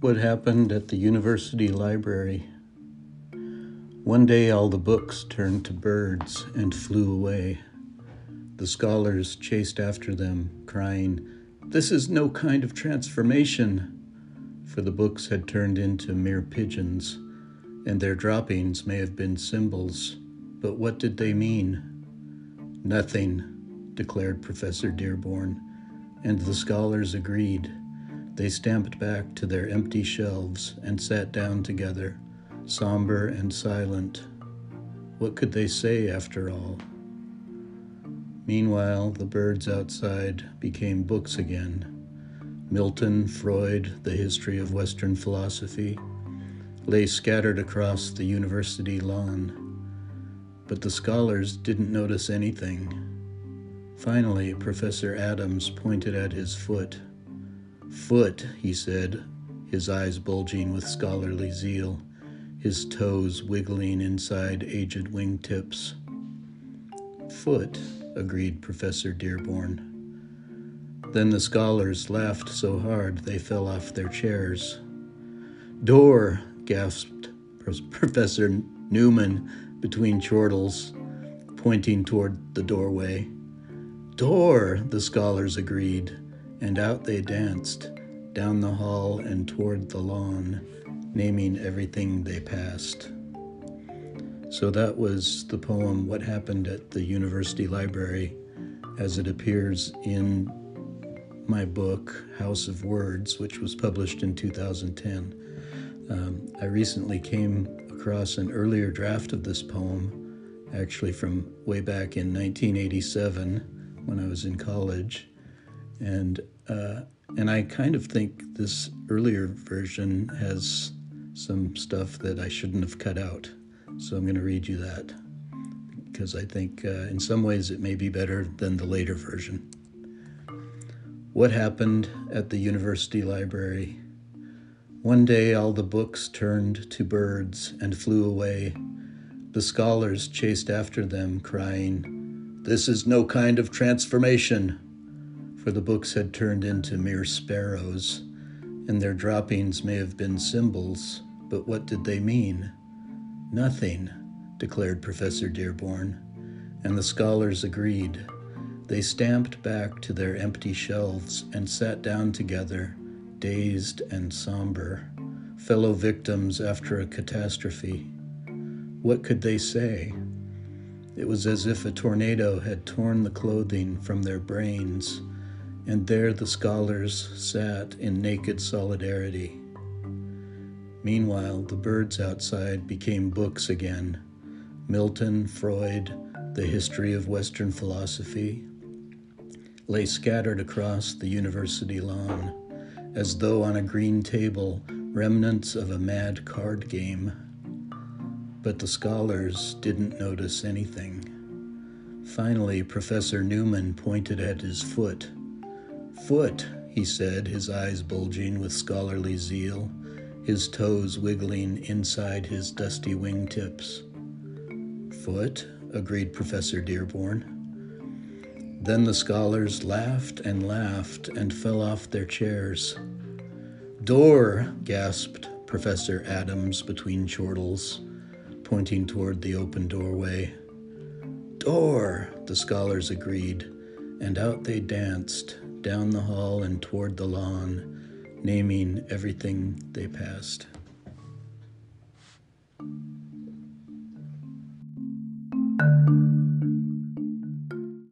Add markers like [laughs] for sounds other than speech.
what happened at the university library. One day all the books turned to birds and flew away. The scholars chased after them, crying, This is no kind of transformation! For the books had turned into mere pigeons, and their droppings may have been symbols, but what did they mean? Nothing, declared Professor Dearborn, and the scholars agreed. They stamped back to their empty shelves and sat down together, somber and silent. What could they say after all? Meanwhile, the birds outside became books again. Milton, Freud, the history of Western philosophy, lay scattered across the university lawn. But the scholars didn't notice anything. Finally, Professor Adams pointed at his foot. Foot, he said, his eyes bulging with scholarly zeal, his toes wiggling inside aged wingtips. Foot, agreed Professor Dearborn. Then the scholars laughed so hard they fell off their chairs. Door, gasped [laughs] Professor Newman between chortles, pointing toward the doorway. Door, the scholars agreed and out they danced, down the hall and toward the lawn, naming everything they passed. So that was the poem What Happened at the University Library as it appears in my book, House of Words, which was published in 2010. Um, I recently came across an earlier draft of this poem, actually from way back in 1987 when I was in college and uh, and I kind of think this earlier version has some stuff that I shouldn't have cut out. So I'm going to read you that because I think uh, in some ways it may be better than the later version. What happened at the university library? One day all the books turned to birds and flew away. The scholars chased after them, crying, This is no kind of transformation for the books had turned into mere sparrows, and their droppings may have been symbols, but what did they mean? Nothing, declared Professor Dearborn, and the scholars agreed. They stamped back to their empty shelves and sat down together, dazed and somber, fellow victims after a catastrophe. What could they say? It was as if a tornado had torn the clothing from their brains and there the scholars sat in naked solidarity. Meanwhile, the birds outside became books again Milton, Freud, the history of Western philosophy, lay scattered across the university lawn, as though on a green table, remnants of a mad card game. But the scholars didn't notice anything. Finally, Professor Newman pointed at his foot Foot, he said, his eyes bulging with scholarly zeal, his toes wiggling inside his dusty wingtips. Foot, agreed Professor Dearborn. Then the scholars laughed and laughed and fell off their chairs. Door, gasped Professor Adams between chortles, pointing toward the open doorway. Door, the scholars agreed, and out they danced, down the hall and toward the lawn, naming everything they passed.